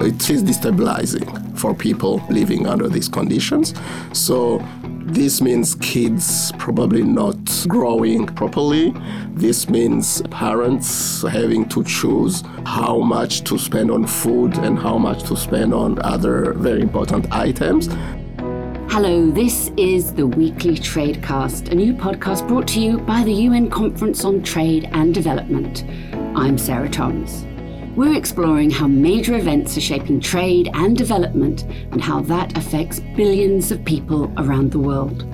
It is destabilizing for people living under these conditions. So this means kids probably not growing properly. This means parents having to choose how much to spend on food and how much to spend on other very important items. Hello, this is the weekly Tradecast, a new podcast brought to you by the UN Conference on Trade and Development. I'm Sarah Thomas. We're exploring how major events are shaping trade and development and how that affects billions of people around the world.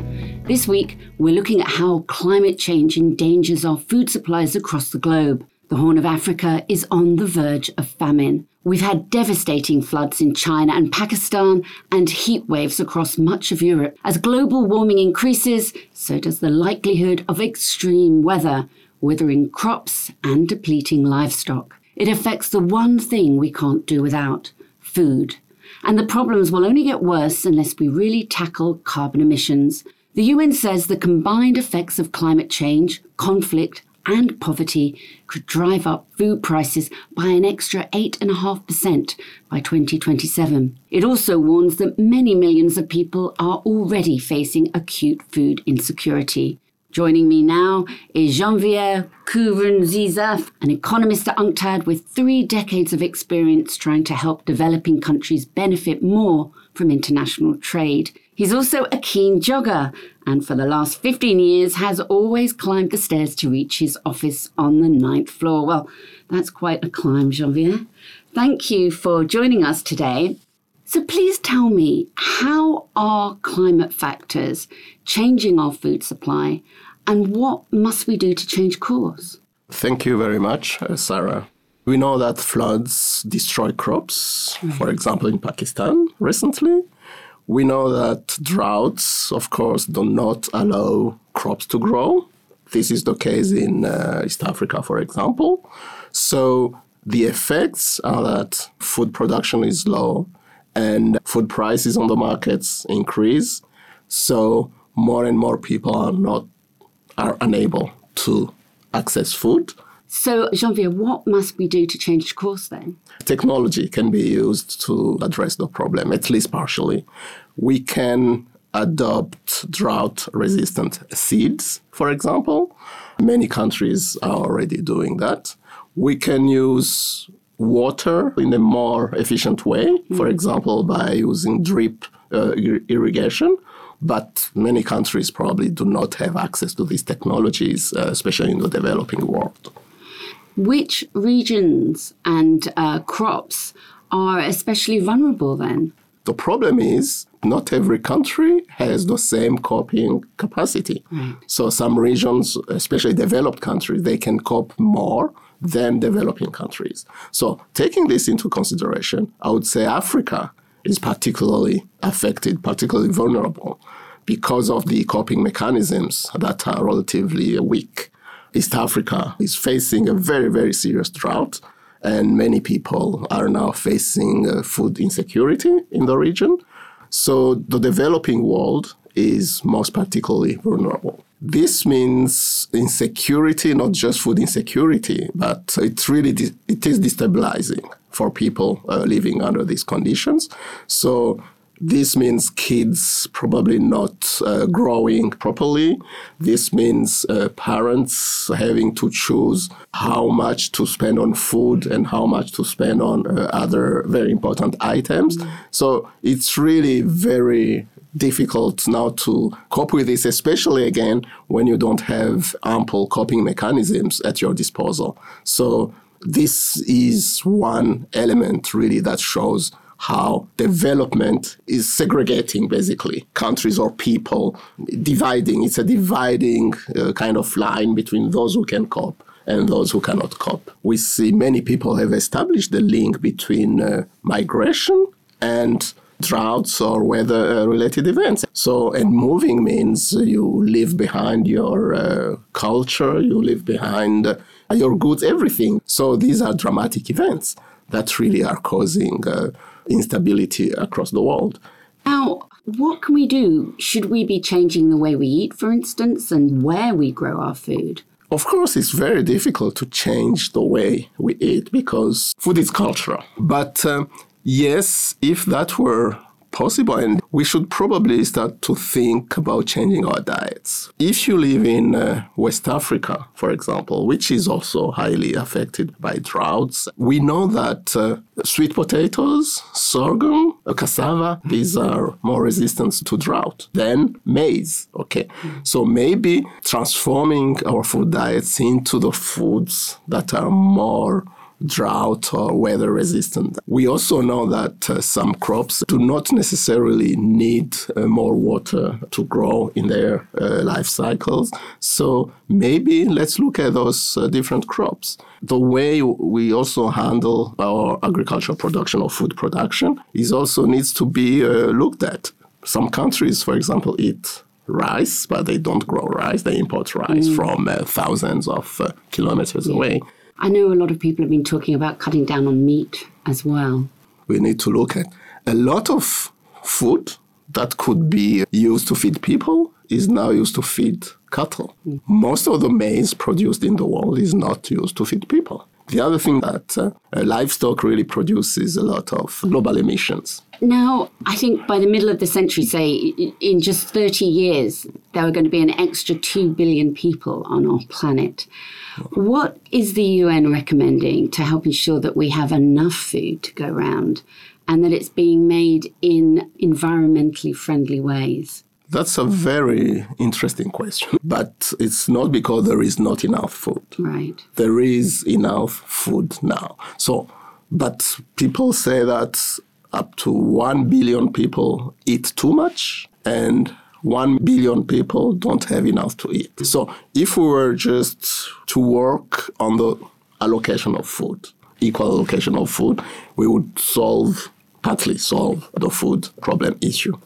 This week, we're looking at how climate change endangers our food supplies across the globe. The Horn of Africa is on the verge of famine. We've had devastating floods in China and Pakistan and heat waves across much of Europe. As global warming increases, so does the likelihood of extreme weather, withering crops and depleting livestock. It affects the one thing we can't do without food. And the problems will only get worse unless we really tackle carbon emissions. The UN says the combined effects of climate change, conflict, and poverty could drive up food prices by an extra 8.5% by 2027. It also warns that many millions of people are already facing acute food insecurity. Joining me now is Janvier Nkurunziza, an economist at UNCTAD with three decades of experience trying to help developing countries benefit more from international trade. He's also a keen jogger and for the last 15 years has always climbed the stairs to reach his office on the ninth floor. Well, that's quite a climb, Janvier. Thank you for joining us today. So please tell me, how are climate factors changing our food supply and what must we do to change course? Thank you very much, uh, Sarah. We know that floods destroy crops, for example, in Pakistan recently. We know that droughts, of course, do not allow crops to grow. This is the case in uh, East Africa, for example. So the effects are that food production is low and food prices on the markets increase. So more and more people are not are unable to access food. So, Janvier, what must we do to change course then? Technology can be used to address the problem, at least partially. We can adopt drought resistant seeds, for example. Many countries are already doing that. We can use water in a more efficient way, mm-hmm. for example, by using drip uh, irrigation but many countries probably do not have access to these technologies, uh, especially in the developing world. Which regions and uh, crops are especially vulnerable then? The problem is not every country has the same coping capacity. Mm. So some regions, especially developed countries, they can cope more than developing countries. So taking this into consideration, I would say Africa is particularly affected, particularly vulnerable because of the coping mechanisms that are relatively weak. East Africa is facing a very, very serious drought, and many people are now facing uh, food insecurity in the region. So the developing world is most particularly vulnerable. This means insecurity, not just food insecurity, but it really it is destabilizing for people uh, living under these conditions. So this means kids probably not uh, growing properly. This means uh, parents having to choose how much to spend on food and how much to spend on uh, other very important items. So it's really very difficult now to cope with this, especially again when you don't have ample coping mechanisms at your disposal. So this is one element really that shows how development is segregating basically countries or people, dividing. It's a dividing uh, kind of line between those who can cope and those who cannot cope. We see many people have established the link between uh, migration and droughts or weather uh, related events. So, and moving means you leave behind your uh, culture, you leave behind your goods, everything. So, these are dramatic events that really are causing uh, instability across the world. Now, what can we do? Should we be changing the way we eat, for instance, and where we grow our food? Of course, it's very difficult to change the way we eat because food is cultural. But um, Yes, if that were possible, and we should probably start to think about changing our diets. If you live in uh, West Africa, for example, which is also highly affected by droughts, we know that uh, sweet potatoes, sorghum, cassava, these are more resistant to drought than maize. Okay, so maybe transforming our food diets into the foods that are more drought or weather resistant. We also know that uh, some crops do not necessarily need uh, more water to grow in their uh, life cycles. So maybe let's look at those uh, different crops. The way we also handle our agricultural production or food production is also needs to be uh, looked at. Some countries, for example, eat rice, but they don't grow rice. They import rice mm. from uh, thousands of kilometers yeah. away. I know a lot of people have been talking about cutting down on meat as well. We need to look at a lot of food that could be used to feed people is now used to feed cattle. Mm. Most of the maize produced in the world is not used to feed people. The other thing that uh, livestock really produces a lot of global emissions. Now, I think by the middle of the century, say in just 30 years, there are going to be an extra 2 billion people on our planet. What is the UN recommending to help ensure that we have enough food to go around and that it's being made in environmentally friendly ways? That's a very interesting question. But it's not because there is not enough food. Right. There is enough food now. So, but people say that up to 1 billion people eat too much and 1 billion people don't have enough to eat. So if we were just to work on the allocation of food, equal allocation of food, we would solve, partly solve the food problem issue.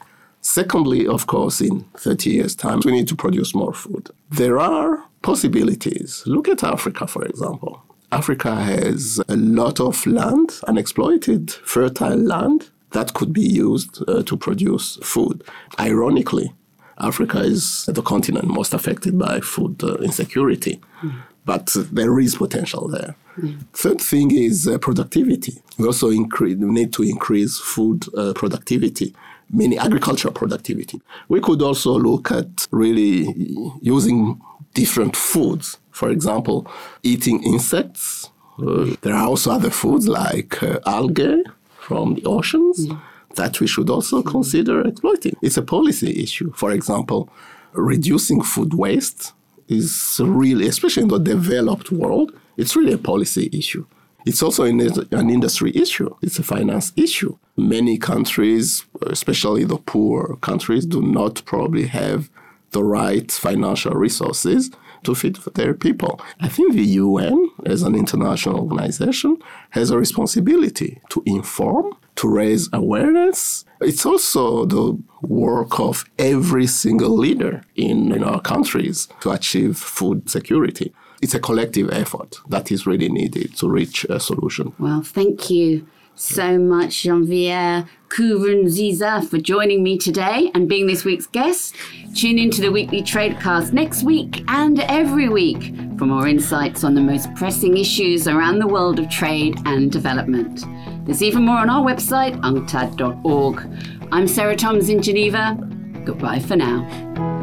Secondly, of course, in 30 years' time, we need to produce more food. There are possibilities. Look at Africa, for example. Africa has a lot of land, unexploited, fertile land that could be used uh, to produce food. Ironically, Africa is the continent most affected by food uh, insecurity, mm. but there is potential there. Mm. Third thing is uh, productivity. We also incre- need to increase food uh, productivity, meaning agricultural productivity. We could also look at really using different foods. For example, eating insects. Uh, there are also other foods like uh, algae from the oceans. Mm that we should also consider exploiting. It's a policy issue. For example, reducing food waste is really, especially in the developed world, it's really a policy issue. It's also an industry issue. It's a finance issue. Many countries, especially the poor countries, do not probably have the right financial resources to feed their people. I think the UN, as an international organization, has a responsibility to inform to raise awareness. It's also the work of every single leader in, in our countries to achieve food security. It's a collective effort that is really needed to reach a solution. Well, thank you so much, Janvier Nkurunziza, for joining me today and being this week's guest. Tune into the weekly Tradecast next week and every week for more insights on the most pressing issues around the world of trade and development. There's even more on our website, unctad.org. I'm Sarah Toms in Geneva. Goodbye for now.